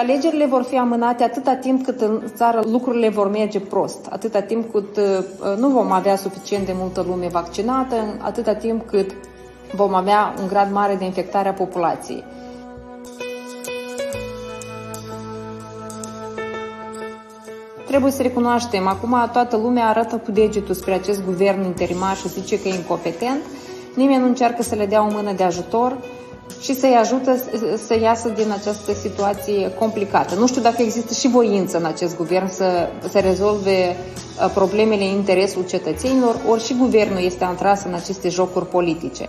alegerile vor fi amânate atâta timp cât în țară lucrurile vor merge prost, atâta timp cât uh, nu vom avea suficient de multă lume vaccinată, atâta timp cât vom avea un grad mare de infectare a populației. Trebuie să recunoaștem, acum toată lumea arată cu degetul spre acest guvern interimar și zice că e incompetent. Nimeni nu încearcă să le dea o mână de ajutor și să-i ajută să iasă din această situație complicată. Nu știu dacă există și voință în acest guvern să, să rezolve uh, problemele în interesul cetățenilor, ori și guvernul este antras în aceste jocuri politice.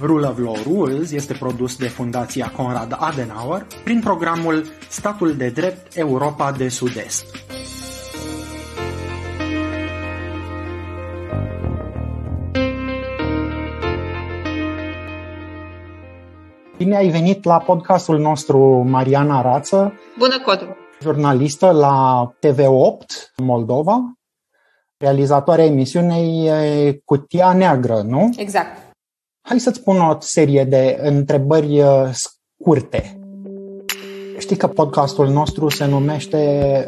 Rule of Law Rules este produs de Fundația Conrad Adenauer prin programul Statul de Drept Europa de Sud-Est. Bine ai venit la podcastul nostru, Mariana Rață. Bună, Codru! Jurnalistă la TV8 Moldova, realizatoarea emisiunei Cutia Neagră, nu? Exact. Hai să-ți pun o serie de întrebări uh, scurte. Știi că podcastul nostru se numește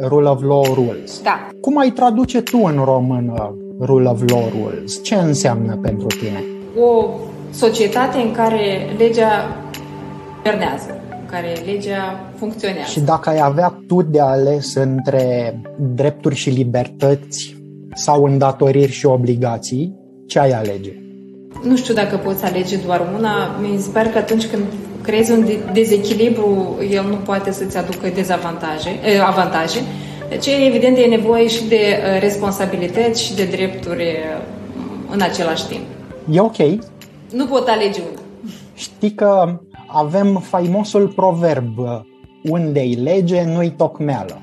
Rule of Law Rules. Da. Cum ai traduce tu în română Rule of Law Rules? Ce înseamnă pentru tine? O societate în care legea guvernează, în care legea funcționează. Și dacă ai avea tu de ales între drepturi și libertăți sau îndatoriri și obligații, ce ai alege? Nu știu dacă poți alege doar una. Mi se pare că atunci când creezi un dezechilibru, el nu poate să-ți aducă dezavantaje, eh, avantaje. Deci, evident, e nevoie și de eh, responsabilități și de drepturi eh, în același timp. E ok. Nu pot alege una. Știi că avem faimosul proverb unde-i lege, nu-i tocmeală.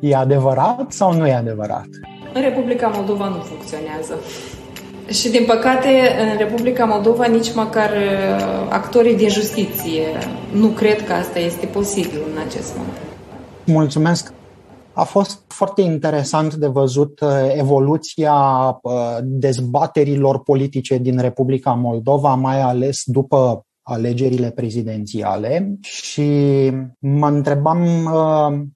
E adevărat sau nu e adevărat? În Republica Moldova nu funcționează. Și, din păcate, în Republica Moldova, nici măcar uh, actorii de justiție nu cred că asta este posibil în acest moment. Mulțumesc! A fost foarte interesant de văzut uh, evoluția uh, dezbaterilor politice din Republica Moldova, mai ales după alegerile prezidențiale și mă întrebam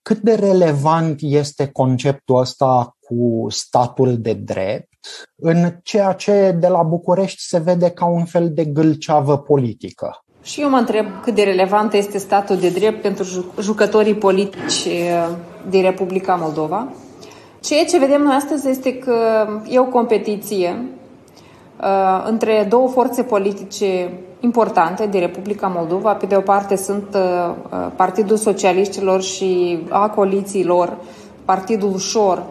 cât de relevant este conceptul ăsta cu statul de drept în ceea ce de la București se vede ca un fel de gâlceavă politică. Și eu mă întreb cât de relevant este statul de drept pentru jucătorii politici eh, din Republica Moldova. Ceea ce vedem noi astăzi este că e o competiție uh, între două forțe politice importante din Republica Moldova. Pe de o parte sunt uh, Partidul Socialiștilor și a coalițiilor, Partidul Ușor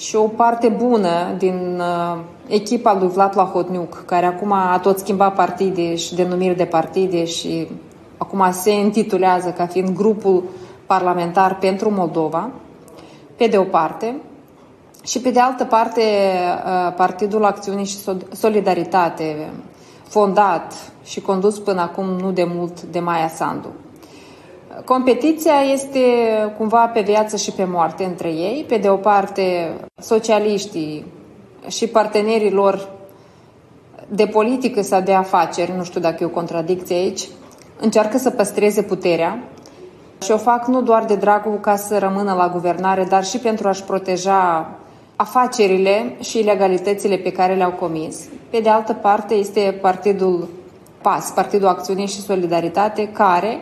și o parte bună din uh, echipa lui Vlad Plahotniuc, care acum a tot schimbat partide și denumiri de partide și acum se intitulează ca fiind grupul parlamentar pentru Moldova, pe de o parte, și pe de altă parte uh, Partidul Acțiune și Solidaritate, fondat și condus până acum nu de mult de Maia Sandu. Competiția este cumva pe viață și pe moarte între ei. Pe de o parte, socialiștii și partenerii lor de politică sau de afaceri, nu știu dacă e o contradicție aici, încearcă să păstreze puterea și o fac nu doar de dragul ca să rămână la guvernare, dar și pentru a-și proteja afacerile și ilegalitățile pe care le-au comis. Pe de altă parte este Partidul PAS, Partidul Acțiune și Solidaritate, care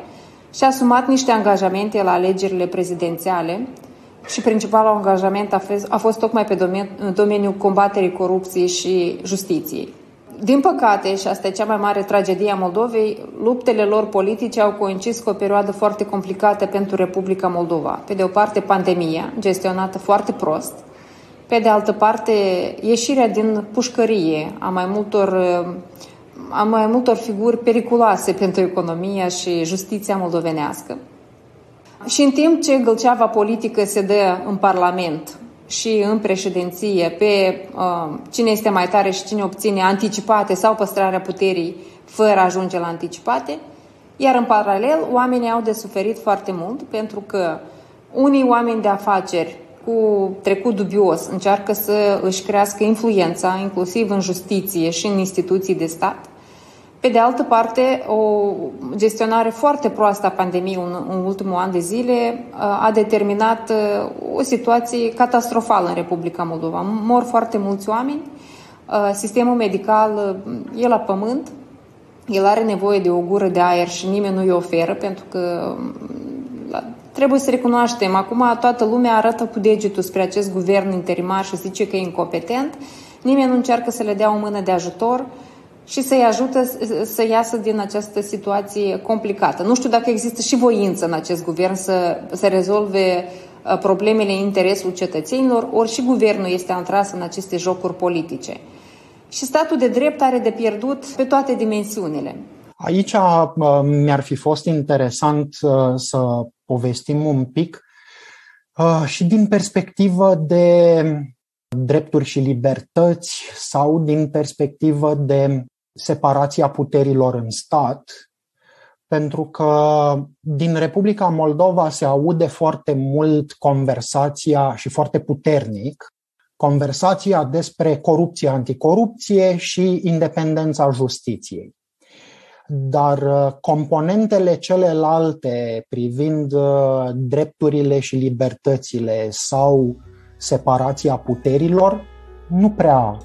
și-a asumat niște angajamente la alegerile prezidențiale și principalul angajament a fost, a fost tocmai pe domeniu, în domeniul combaterii corupției și justiției. Din păcate, și asta e cea mai mare tragedie a Moldovei, luptele lor politice au coincis cu o perioadă foarte complicată pentru Republica Moldova. Pe de o parte, pandemia, gestionată foarte prost, Pe de altă parte, ieșirea din pușcărie a mai multor, a mai multor figuri periculoase pentru economia și justiția moldovenească. Și în timp ce gălceava politică se dă în Parlament și în președinție pe uh, cine este mai tare și cine obține anticipate sau păstrarea puterii fără a ajunge la anticipate, iar în paralel oamenii au de suferit foarte mult pentru că unii oameni de afaceri cu trecut dubios încearcă să își crească influența, inclusiv în justiție și în instituții de stat. Pe de altă parte, o gestionare foarte proastă a pandemiei în, în ultimul an de zile uh, a determinat uh, o situație catastrofală în Republica Moldova. Mor foarte mulți oameni, uh, sistemul medical e la pământ, el are nevoie de o gură de aer și nimeni nu îi oferă, pentru că Trebuie să recunoaștem, acum toată lumea arată cu degetul spre acest guvern interimar și zice că e incompetent. Nimeni nu încearcă să le dea o mână de ajutor și să-i ajută să iasă din această situație complicată. Nu știu dacă există și voință în acest guvern să, să rezolve uh, problemele în interesul cetățenilor, ori și guvernul este antras în aceste jocuri politice. Și statul de drept are de pierdut pe toate dimensiunile. Aici uh, mi-ar fi fost interesant uh, să povestim un pic uh, și din perspectivă de drepturi și libertăți sau din perspectivă de separația puterilor în stat, pentru că din Republica Moldova se aude foarte mult conversația și foarte puternic conversația despre corupție, anticorupție și independența justiției. Dar uh, componentele celelalte privind uh, drepturile și libertățile sau separația puterilor nu prea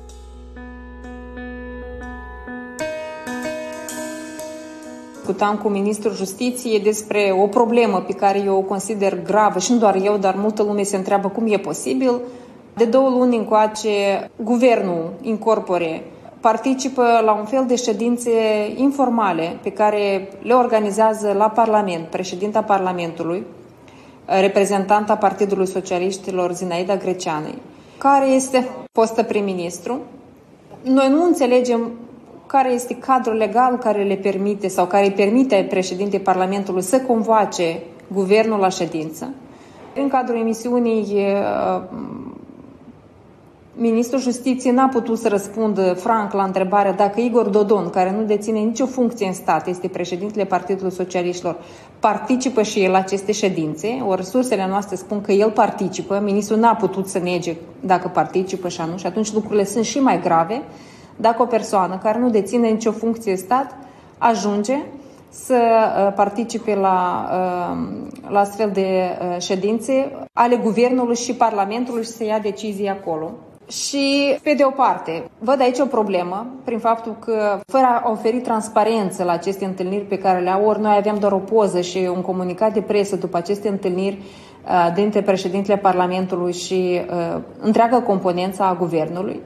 discutam cu ministrul justiției despre o problemă pe care eu o consider gravă și nu doar eu, dar multă lume se întreabă cum e posibil. De două luni încoace, guvernul incorpore participă la un fel de ședințe informale pe care le organizează la Parlament președinta Parlamentului, reprezentanta Partidului Socialiștilor Zinaida Greceanei, care este fostă prim-ministru. Noi nu înțelegem care este cadrul legal care le permite sau care îi permite președintei Parlamentului să convoace guvernul la ședință. În cadrul emisiunii Ministrul Justiției n-a putut să răspundă franc la întrebarea dacă Igor Dodon, care nu deține nicio funcție în stat, este președintele Partidului Socialiștilor, participă și el la aceste ședințe, ori resursele noastre spun că el participă, ministrul n-a putut să nege dacă participă și nu, și atunci lucrurile sunt și mai grave dacă o persoană care nu deține nicio funcție în stat ajunge să uh, participe la, uh, la astfel de uh, ședințe ale Guvernului și Parlamentului și să ia decizii acolo. Și, pe de o parte, văd aici o problemă prin faptul că, fără a oferi transparență la aceste întâlniri pe care le au, ori noi aveam doar o poză și un comunicat de presă după aceste întâlniri uh, dintre președintele Parlamentului și uh, întreaga componență a guvernului.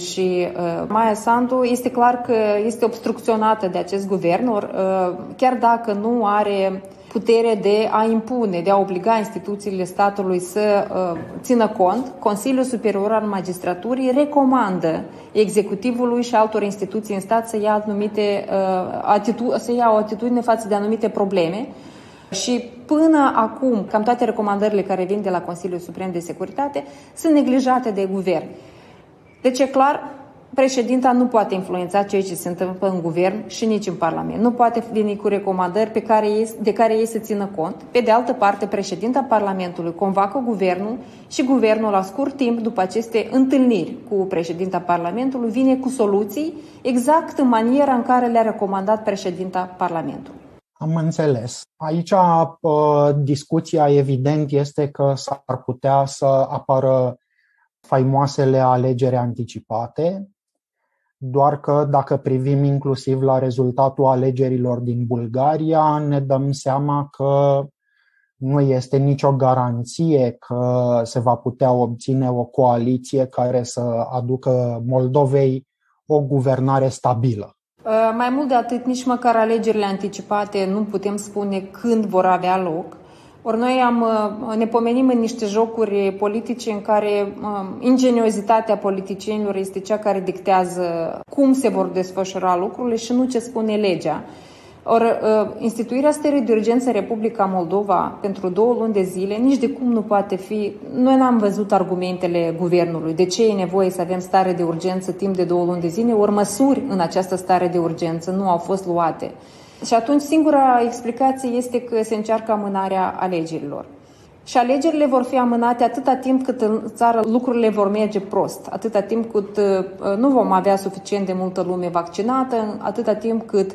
Și uh, Maia Sandu este clar că este obstrucționată de acest guvern, or, uh, chiar dacă nu are putere de a impune, de a obliga instituțiile statului să uh, țină cont, Consiliul Superior al Magistraturii recomandă executivului și altor instituții în stat să ia, anumite, uh, atitu- să ia o atitudine față de anumite probleme și până acum, cam toate recomandările care vin de la Consiliul Suprem de Securitate sunt neglijate de guvern. Deci e clar, președinta nu poate influența ceea ce se întâmplă în guvern și nici în Parlament. Nu poate veni cu recomandări pe care ei, de care ei să țină cont. Pe de altă parte, președinta Parlamentului convacă guvernul și guvernul, la scurt timp după aceste întâlniri cu președinta Parlamentului, vine cu soluții exact în maniera în care le-a recomandat președinta Parlamentului. Am înțeles. Aici uh, discuția evident este că s-ar putea să apară faimoasele alegeri anticipate, doar că dacă privim inclusiv la rezultatul alegerilor din Bulgaria, ne dăm seama că nu este nicio garanție că se va putea obține o coaliție care să aducă Moldovei o guvernare stabilă. Uh, mai mult de atât, nici măcar alegerile anticipate nu putem spune când vor avea loc. Ori noi am, uh, ne pomenim în niște jocuri politice în care um, ingeniozitatea politicienilor este cea care dictează cum se vor desfășura lucrurile și nu ce spune legea. Ori uh, instituirea stării de urgență în Republica Moldova pentru două luni de zile nici de cum nu poate fi. Noi n-am văzut argumentele guvernului. De ce e nevoie să avem stare de urgență timp de două luni de zile? Ori măsuri în această stare de urgență nu au fost luate. Și atunci singura explicație este că se încearcă amânarea alegerilor. Și alegerile vor fi amânate atâta timp cât în țară lucrurile vor merge prost, atâta timp cât uh, nu vom avea suficient de multă lume vaccinată, atâta timp cât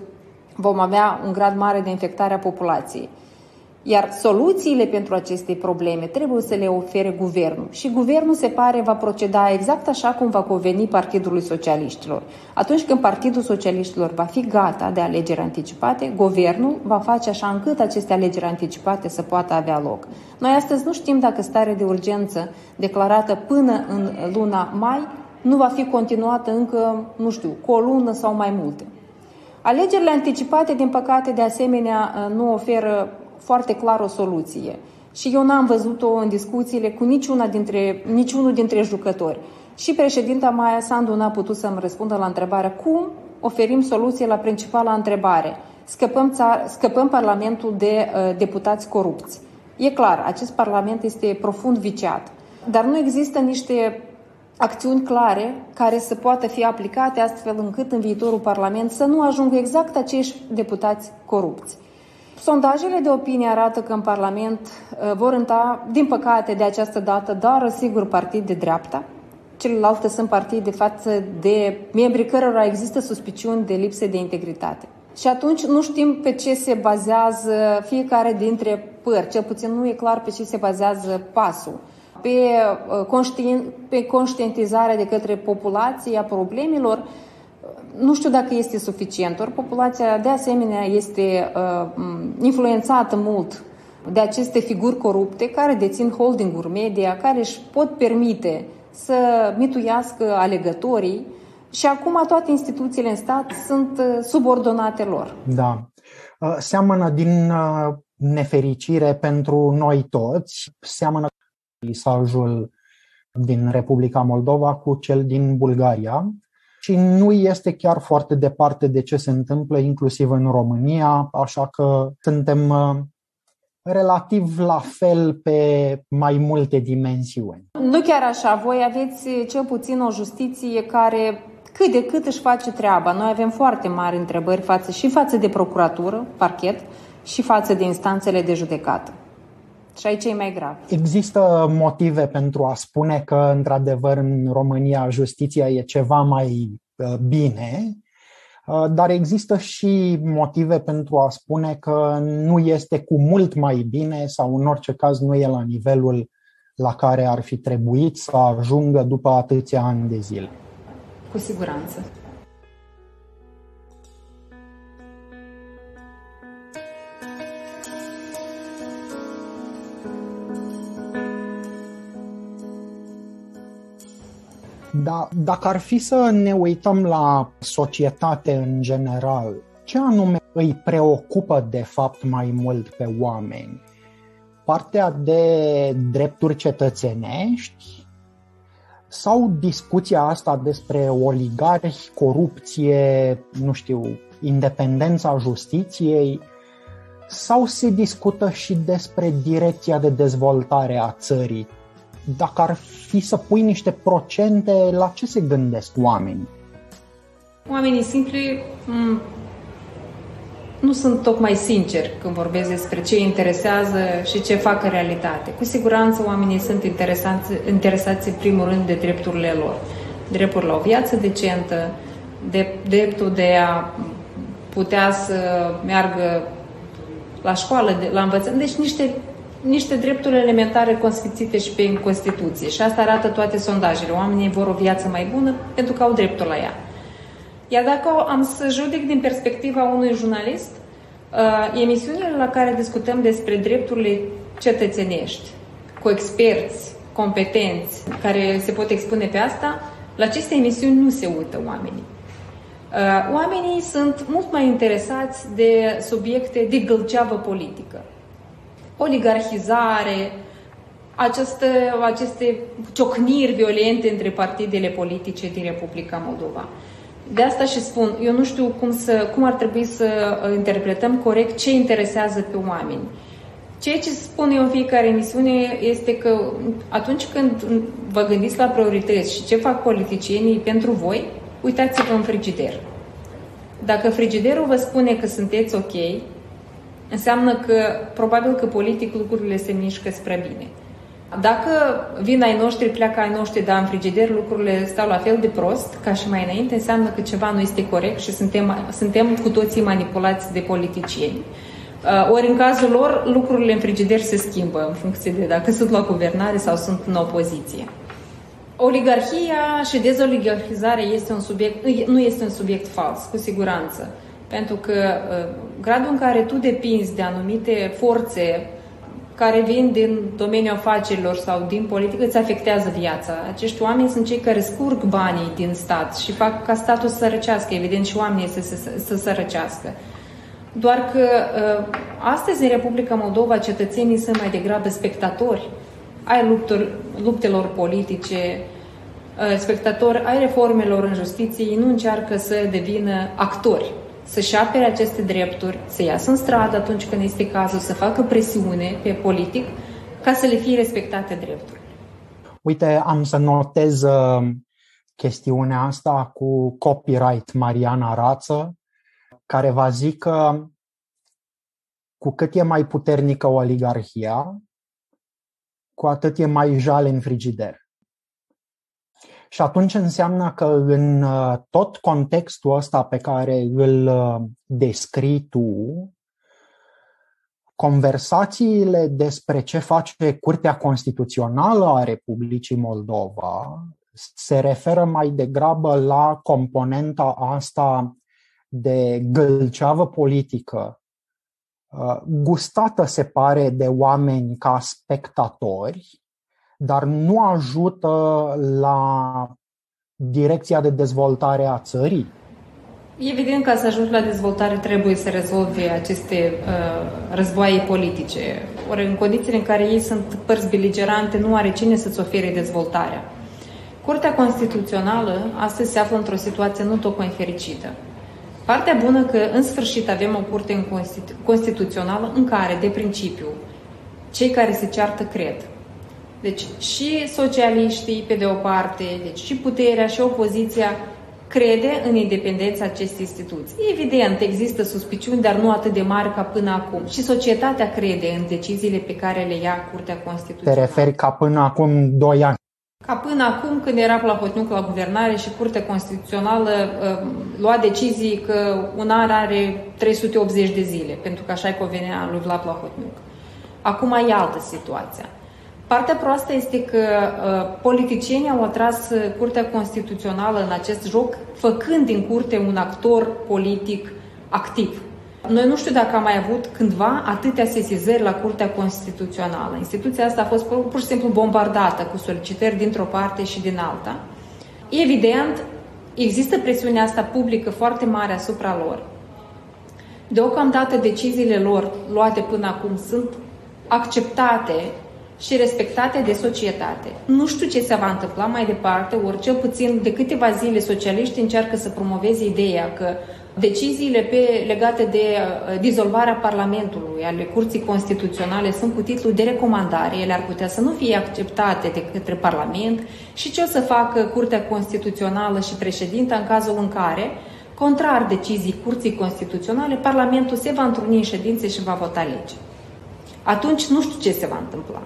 vom avea un grad mare de infectare a populației. Iar soluțiile pentru aceste probleme trebuie să le ofere guvernul. Și guvernul se pare va proceda exact așa cum va conveni Partidului Socialiștilor. Atunci când Partidul Socialiștilor va fi gata de alegeri anticipate, guvernul va face așa încât aceste alegeri anticipate să poată avea loc. Noi astăzi nu știm dacă starea de urgență declarată până în luna mai nu va fi continuată încă, nu știu, cu o lună sau mai multe. Alegerile anticipate, din păcate, de asemenea, nu oferă foarte clar o soluție. Și eu n-am văzut-o în discuțiile cu niciuna dintre, niciunul dintre jucători. Și președinta Maia Sandu n-a putut să-mi răspundă la întrebarea cum oferim soluție la principala întrebare. Scăpăm, țar, scăpăm Parlamentul de uh, deputați corupți. E clar, acest Parlament este profund viciat, dar nu există niște acțiuni clare care să poată fi aplicate astfel încât în viitorul Parlament să nu ajungă exact acești deputați corupți. Sondajele de opinie arată că în Parlament uh, vor înta, din păcate, de această dată, doar sigur partid de dreapta. Celelalte sunt partide de față de membri cărora există suspiciuni de lipsă de integritate. Și atunci nu știm pe ce se bazează fiecare dintre pări, cel puțin nu e clar pe ce se bazează pasul. Pe, uh, conștient, pe conștientizarea de către populație a problemelor nu știu dacă este suficient. Ori populația de asemenea este uh, influențată mult de aceste figuri corupte care dețin holdinguri media, care își pot permite să mituiască alegătorii și acum toate instituțiile în stat sunt uh, subordonate lor. Da. Uh, seamănă din uh, nefericire pentru noi toți, seamănă lisajul din Republica Moldova cu cel din Bulgaria și nu este chiar foarte departe de ce se întâmplă inclusiv în România, așa că suntem uh, relativ la fel pe mai multe dimensiuni. Nu chiar așa, voi aveți cel puțin o justiție care cât de cât își face treaba. Noi avem foarte mari întrebări față și față de procuratură, parchet, și față de instanțele de judecată. Și aici e mai grav. Există motive pentru a spune că, într-adevăr, în România justiția e ceva mai uh, bine, uh, dar există și motive pentru a spune că nu este cu mult mai bine sau, în orice caz, nu e la nivelul la care ar fi trebuit să ajungă după atâția ani de zile. Cu siguranță. Dar dacă ar fi să ne uităm la societate în general, ce anume îi preocupă de fapt mai mult pe oameni? Partea de drepturi cetățenești sau discuția asta despre oligarhi, corupție, nu știu, independența justiției, sau se discută și despre direcția de dezvoltare a țării, dacă ar fi să pui niște procente, la ce se gândesc oamenii? Oamenii simpli m- nu sunt tocmai sinceri când vorbesc despre ce interesează și ce fac în realitate. Cu siguranță oamenii sunt interesați, interesați în primul rând de drepturile lor. Dreptul la o viață decentă, de, dreptul de a putea să meargă la școală, de, la învățământ, deci niște niște drepturi elementare consfințite și pe Constituție. Și asta arată toate sondajele. Oamenii vor o viață mai bună pentru că au dreptul la ea. Iar dacă am să judec din perspectiva unui jurnalist, uh, emisiunile la care discutăm despre drepturile cetățenești, cu experți competenți care se pot expune pe asta, la aceste emisiuni nu se uită oamenii. Uh, oamenii sunt mult mai interesați de subiecte de gălceavă politică oligarhizare, aceste, aceste ciocniri violente între partidele politice din Republica Moldova. De asta și spun, eu nu știu cum, să, cum ar trebui să interpretăm corect ce interesează pe oameni. Ceea ce spun eu în fiecare emisiune este că atunci când vă gândiți la priorități și ce fac politicienii pentru voi, uitați-vă în frigider. Dacă frigiderul vă spune că sunteți ok, înseamnă că probabil că politic lucrurile se mișcă spre bine. Dacă vin ai noștri, pleacă ai noștri, dar în frigider lucrurile stau la fel de prost ca și mai înainte, înseamnă că ceva nu este corect și suntem, suntem cu toții manipulați de politicieni. Uh, ori în cazul lor, lucrurile în frigider se schimbă în funcție de dacă sunt la guvernare sau sunt în opoziție. Oligarhia și dezoligarhizarea este un subiect, nu este un subiect fals, cu siguranță. Pentru că uh, gradul în care tu depinzi de anumite forțe care vin din domeniul afacerilor sau din politică îți afectează viața. Acești oameni sunt cei care scurg banii din stat și fac ca statul să sărăcească, evident și oamenii să, să, să sărăcească. Doar că uh, astăzi în Republica Moldova cetățenii sunt mai degrabă spectatori ai luptelor, luptelor politice, uh, spectatori ai reformelor în justiție, ei nu încearcă să devină actori să-și apere aceste drepturi, să iasă în stradă atunci când este cazul, să facă presiune pe politic ca să le fie respectate drepturile. Uite, am să notez uh, chestiunea asta cu copyright Mariana Rață, care va zic că cu cât e mai puternică oligarhia, cu atât e mai jale în frigider. Și atunci înseamnă că în uh, tot contextul ăsta pe care îl uh, descrii tu, conversațiile despre ce face Curtea Constituțională a Republicii Moldova se referă mai degrabă la componenta asta de gâlceavă politică, uh, gustată, se pare, de oameni ca spectatori, dar nu ajută la direcția de dezvoltare a țării? Evident, ca să ajungi la dezvoltare trebuie să rezolvi aceste uh, războaie politice. Ori în condițiile în care ei sunt părți beligerante, nu are cine să-ți ofere dezvoltarea. Curtea Constituțională astăzi se află într-o situație nu tocmai fericită. Partea bună că în sfârșit avem o curte constituțională în care, de principiu, cei care se ceartă cred deci și socialiștii, pe de o parte, deci și puterea și opoziția crede în independența acestei instituții. Evident, există suspiciuni, dar nu atât de mari ca până acum. Și societatea crede în deciziile pe care le ia Curtea Constituțională. Te referi ca până acum 2 ani? Ca până acum, când era Plahotniuc la guvernare și Curtea Constituțională uh, lua decizii că un an are 380 de zile, pentru că așa-i convenea lui Vlad Plahotniuc. Acum e altă situație. Partea proastă este că uh, politicienii au atras uh, Curtea Constituțională în acest joc, făcând din curte un actor politic activ. Noi nu știu dacă am mai avut cândva atâtea sesizări la Curtea Constituțională. Instituția asta a fost pur, pur și simplu bombardată cu solicitări dintr-o parte și din alta. Evident, există presiunea asta publică foarte mare asupra lor. Deocamdată deciziile lor luate până acum sunt acceptate și respectate de societate. Nu știu ce se va întâmpla mai departe, ori cel puțin de câteva zile socialiști încearcă să promoveze ideea că deciziile pe, legate de uh, dizolvarea Parlamentului, ale Curții Constituționale, sunt cu titlu de recomandare. Ele ar putea să nu fie acceptate de către Parlament și ce o să facă Curtea Constituțională și președinta în cazul în care, contrar decizii Curții Constituționale, Parlamentul se va întruni în ședințe și va vota lege. Atunci nu știu ce se va întâmpla.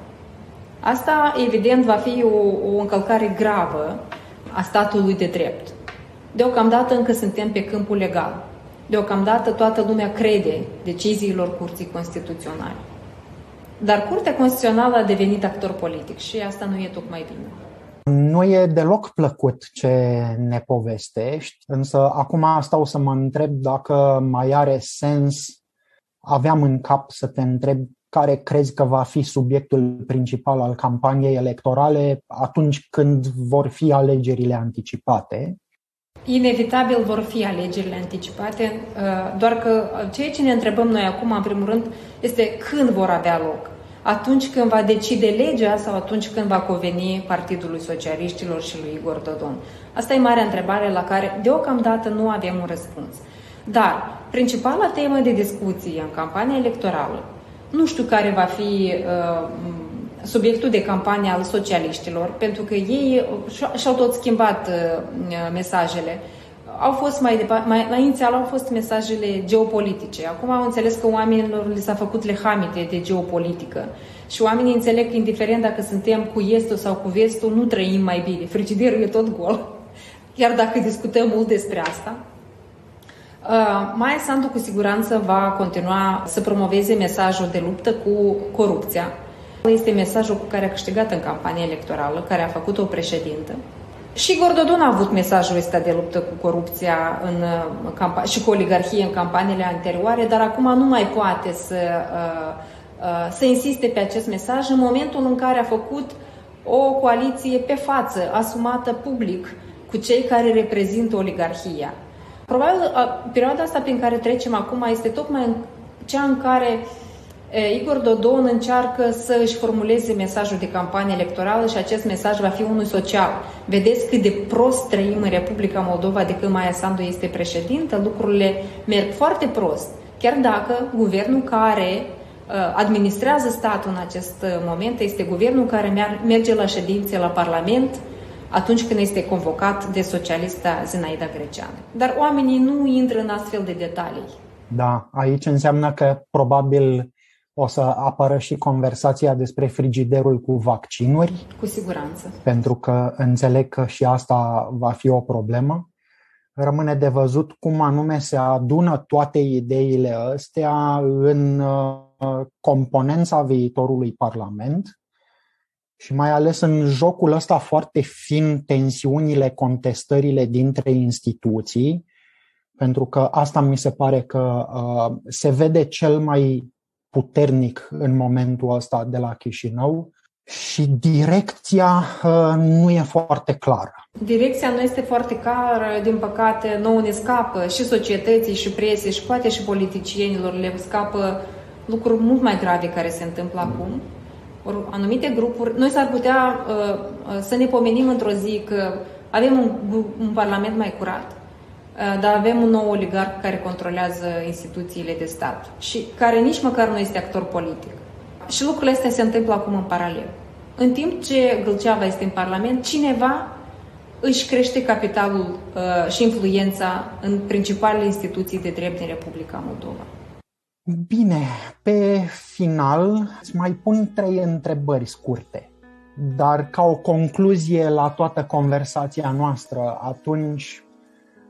Asta, evident, va fi o, o încălcare gravă a statului de drept. Deocamdată încă suntem pe câmpul legal. Deocamdată toată lumea crede deciziilor Curții Constituționale. Dar Curtea Constituțională a devenit actor politic și asta nu e tocmai bine. Nu e deloc plăcut ce ne povestești, însă acum stau să mă întreb dacă mai are sens, aveam în cap să te întreb care crezi că va fi subiectul principal al campaniei electorale atunci când vor fi alegerile anticipate? Inevitabil vor fi alegerile anticipate, uh, doar că ceea ce ne întrebăm noi acum, în primul rând, este când vor avea loc. atunci când va decide legea sau atunci când va conveni Partidului Socialiștilor și lui Igor Dodon? Asta e marea întrebare la care deocamdată nu avem un răspuns. Dar principala temă de discuție în campania electorală, nu știu care va fi uh, subiectul de campanie al socialiștilor, pentru că ei și-au tot schimbat uh, mesajele. Au fost mai, departe, mai, mai inițial au fost mesajele geopolitice. Acum au înțeles că oamenilor li s-a făcut lehamite de geopolitică. Și oamenii înțeleg că indiferent dacă suntem cu estul sau cu vestul, nu trăim mai bine. Frigiderul e tot gol. Chiar dacă discutăm mult despre asta. Uh, Maia Sandu cu siguranță va continua să promoveze mesajul de luptă cu corupția, este mesajul cu care a câștigat în campania electorală, care a făcut-o președintă. Și Gordodon a avut mesajul ăsta de luptă cu corupția în, uh, și cu oligarhie în campaniile anterioare, dar acum nu mai poate să, uh, uh, să insiste pe acest mesaj în momentul în care a făcut o coaliție pe față, asumată public, cu cei care reprezintă oligarhia. Probabil perioada asta prin care trecem acum este tocmai cea în care Igor Dodon încearcă să își formuleze mesajul de campanie electorală și acest mesaj va fi unul social. Vedeți cât de prost trăim în Republica Moldova de când Maia Sandu este președintă? Lucrurile merg foarte prost. Chiar dacă guvernul care administrează statul în acest moment este guvernul care merge la ședințe la Parlament atunci când este convocat de socialista Zinaida Greceanu. Dar oamenii nu intră în astfel de detalii. Da, aici înseamnă că probabil o să apară și conversația despre frigiderul cu vaccinuri. Cu siguranță. Pentru că înțeleg că și asta va fi o problemă. Rămâne de văzut cum anume se adună toate ideile astea în uh, componența viitorului Parlament și mai ales în jocul ăsta foarte fin tensiunile, contestările dintre instituții, pentru că asta mi se pare că uh, se vede cel mai puternic în momentul ăsta de la Chișinău și direcția uh, nu e foarte clară. Direcția nu este foarte clară, din păcate, nouă ne scapă și societății, și presei, și poate și politicienilor le scapă lucruri mult mai grave care se întâmplă acum. Or, anumite grupuri, noi s-ar putea uh, uh, să ne pomenim într-o zi că avem un, un parlament mai curat, Eh, dar avem un nou oligarh care controlează instituțiile de stat și care nici măcar nu este actor politic. Și lucrurile astea se întâmplă acum în paralel. În timp ce Gâlceava este în Parlament, cineva își crește capitalul uh, și influența în principalele instituții de drept din Republica Moldova. Bine, pe final îți mai pun trei întrebări scurte. Dar ca o concluzie la toată conversația noastră, atunci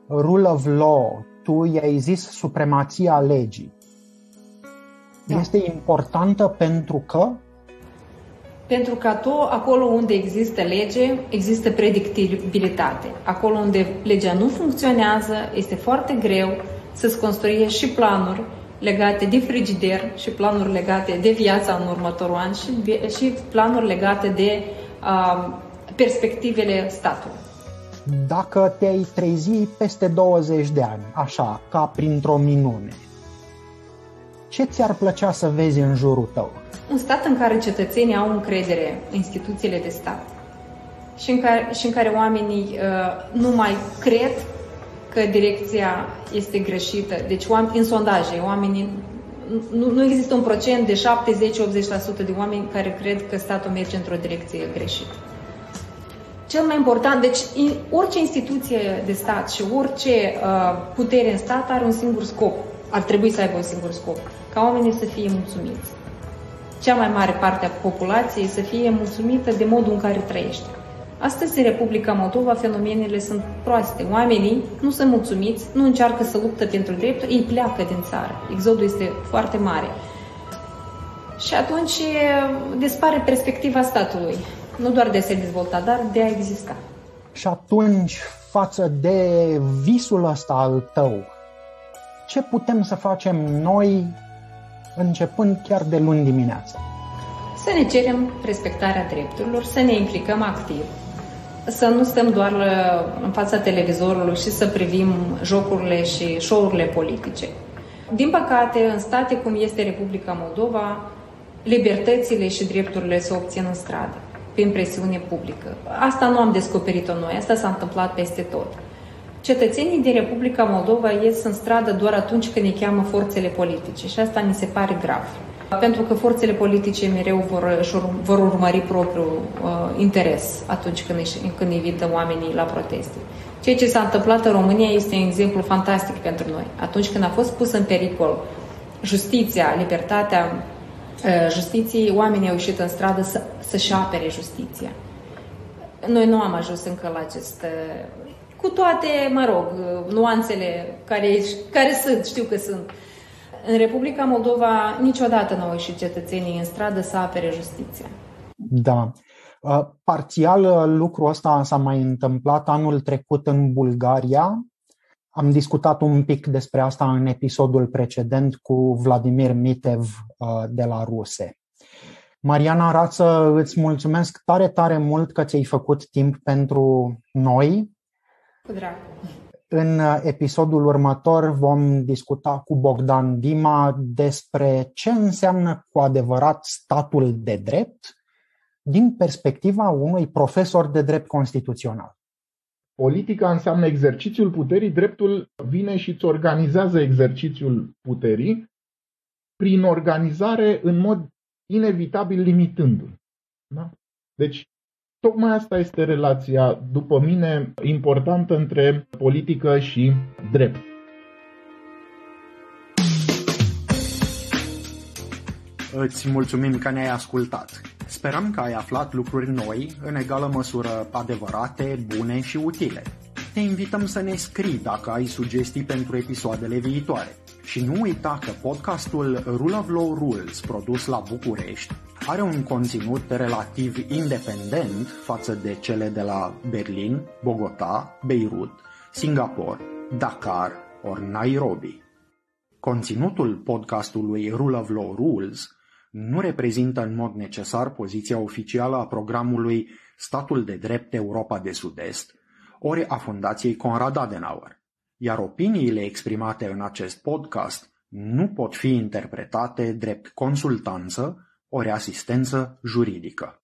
rule of law, tu i-ai zis supremația legii. Da. Este importantă pentru că pentru că tot acolo unde există lege, există predictibilitate. Acolo unde legea nu funcționează, este foarte greu să-ți construiești și planuri legate de frigider și planuri legate de viața în următorul an și, și planuri legate de uh, perspectivele statului dacă te-ai trezi peste 20 de ani, așa, ca printr-o minune, ce ți-ar plăcea să vezi în jurul tău? Un stat în care cetățenii au încredere în instituțiile de stat și în care, și în care oamenii uh, nu mai cred că direcția este greșită. Deci în sondaje, oamenii nu, nu există un procent de 70-80% de oameni care cred că statul merge într-o direcție greșită. Cel mai important, deci orice instituție de stat și orice uh, putere în stat are un singur scop. Ar trebui să aibă un singur scop. Ca oamenii să fie mulțumiți. Cea mai mare parte a populației să fie mulțumită de modul în care trăiește. Astăzi, în Republica Moldova, fenomenele sunt proaste. Oamenii nu sunt mulțumiți, nu încearcă să luptă pentru drepturi, ei pleacă din țară. Exodul este foarte mare. Și atunci dispare perspectiva statului nu doar de a se dezvolta, dar de a exista. Și atunci, față de visul ăsta al tău, ce putem să facem noi începând chiar de luni dimineața? Să ne cerem respectarea drepturilor, să ne implicăm activ, să nu stăm doar în fața televizorului și să privim jocurile și show-urile politice. Din păcate, în state cum este Republica Moldova, libertățile și drepturile să obțină în stradă, prin presiune publică. Asta nu am descoperit-o noi, asta s-a întâmplat peste tot. Cetățenii din Republica Moldova ies în stradă doar atunci când ne cheamă forțele politice și asta mi se pare grav. Pentru că forțele politice mereu vor, vor urmări propriul uh, interes atunci când, când invită oamenii la proteste. Ceea ce s-a întâmplat în România este un exemplu fantastic pentru noi. Atunci când a fost pus în pericol justiția, libertatea uh, justiției, oamenii au ieșit în stradă să, să-și apere justiția. Noi nu am ajuns încă la acest... Uh, cu toate, mă rog, uh, nuanțele care, care sunt, știu că sunt. În Republica Moldova niciodată nu au ieșit cetățenii în stradă să apere justiția. Da. Uh, parțial uh, lucrul ăsta s-a mai întâmplat anul trecut în Bulgaria. Am discutat un pic despre asta în episodul precedent cu Vladimir Mitev uh, de la Ruse. Mariana Rață, îți mulțumesc tare, tare mult că ți-ai făcut timp pentru noi. Cu drag. În episodul următor vom discuta cu Bogdan Dima despre ce înseamnă cu adevărat statul de drept din perspectiva unui profesor de drept constituțional. Politica înseamnă exercițiul puterii, dreptul vine și îți organizează exercițiul puterii prin organizare în mod inevitabil limitându-l. Da? Deci, tocmai asta este relația, după mine, importantă între politică și drept. Îți mulțumim că ne-ai ascultat. Sperăm că ai aflat lucruri noi, în egală măsură adevărate, bune și utile. Te invităm să ne scrii dacă ai sugestii pentru episoadele viitoare. Și nu uita că podcastul Rule of Law Rules, produs la București, are un conținut relativ independent față de cele de la Berlin, Bogota, Beirut, Singapore, Dakar ori Nairobi. Conținutul podcastului Rule of Law Rules nu reprezintă în mod necesar poziția oficială a programului Statul de Drept Europa de Sud-Est, ori a Fundației Conrad Adenauer, iar opiniile exprimate în acest podcast nu pot fi interpretate drept consultanță ori asistență juridică.